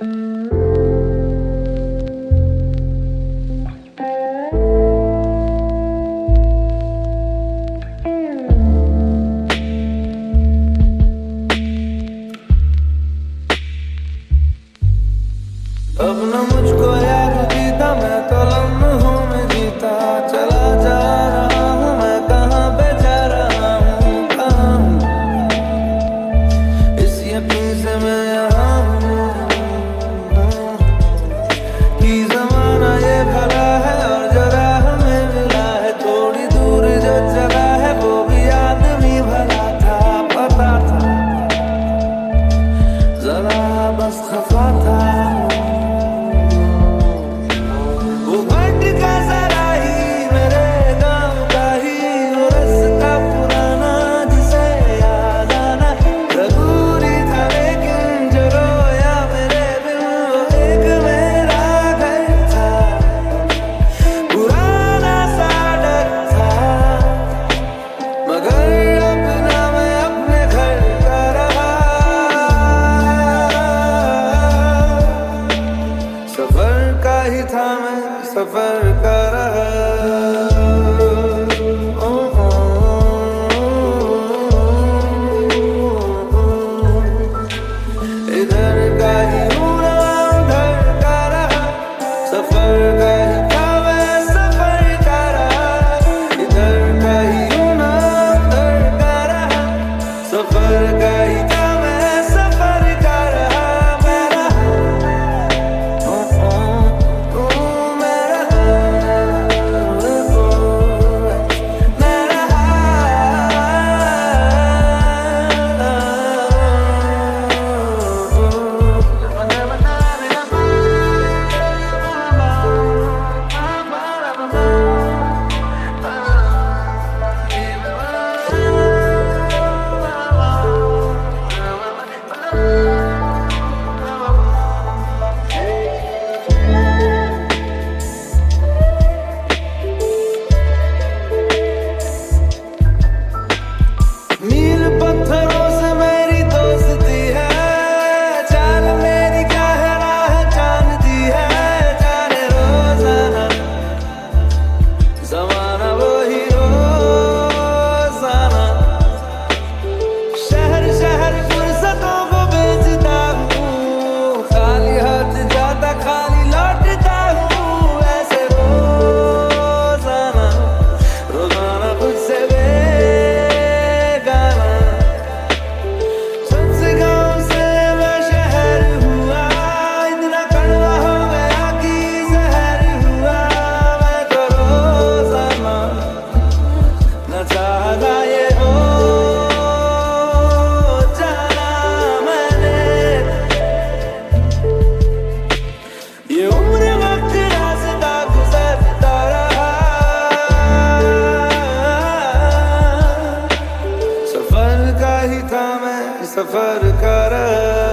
Música guide सफर करा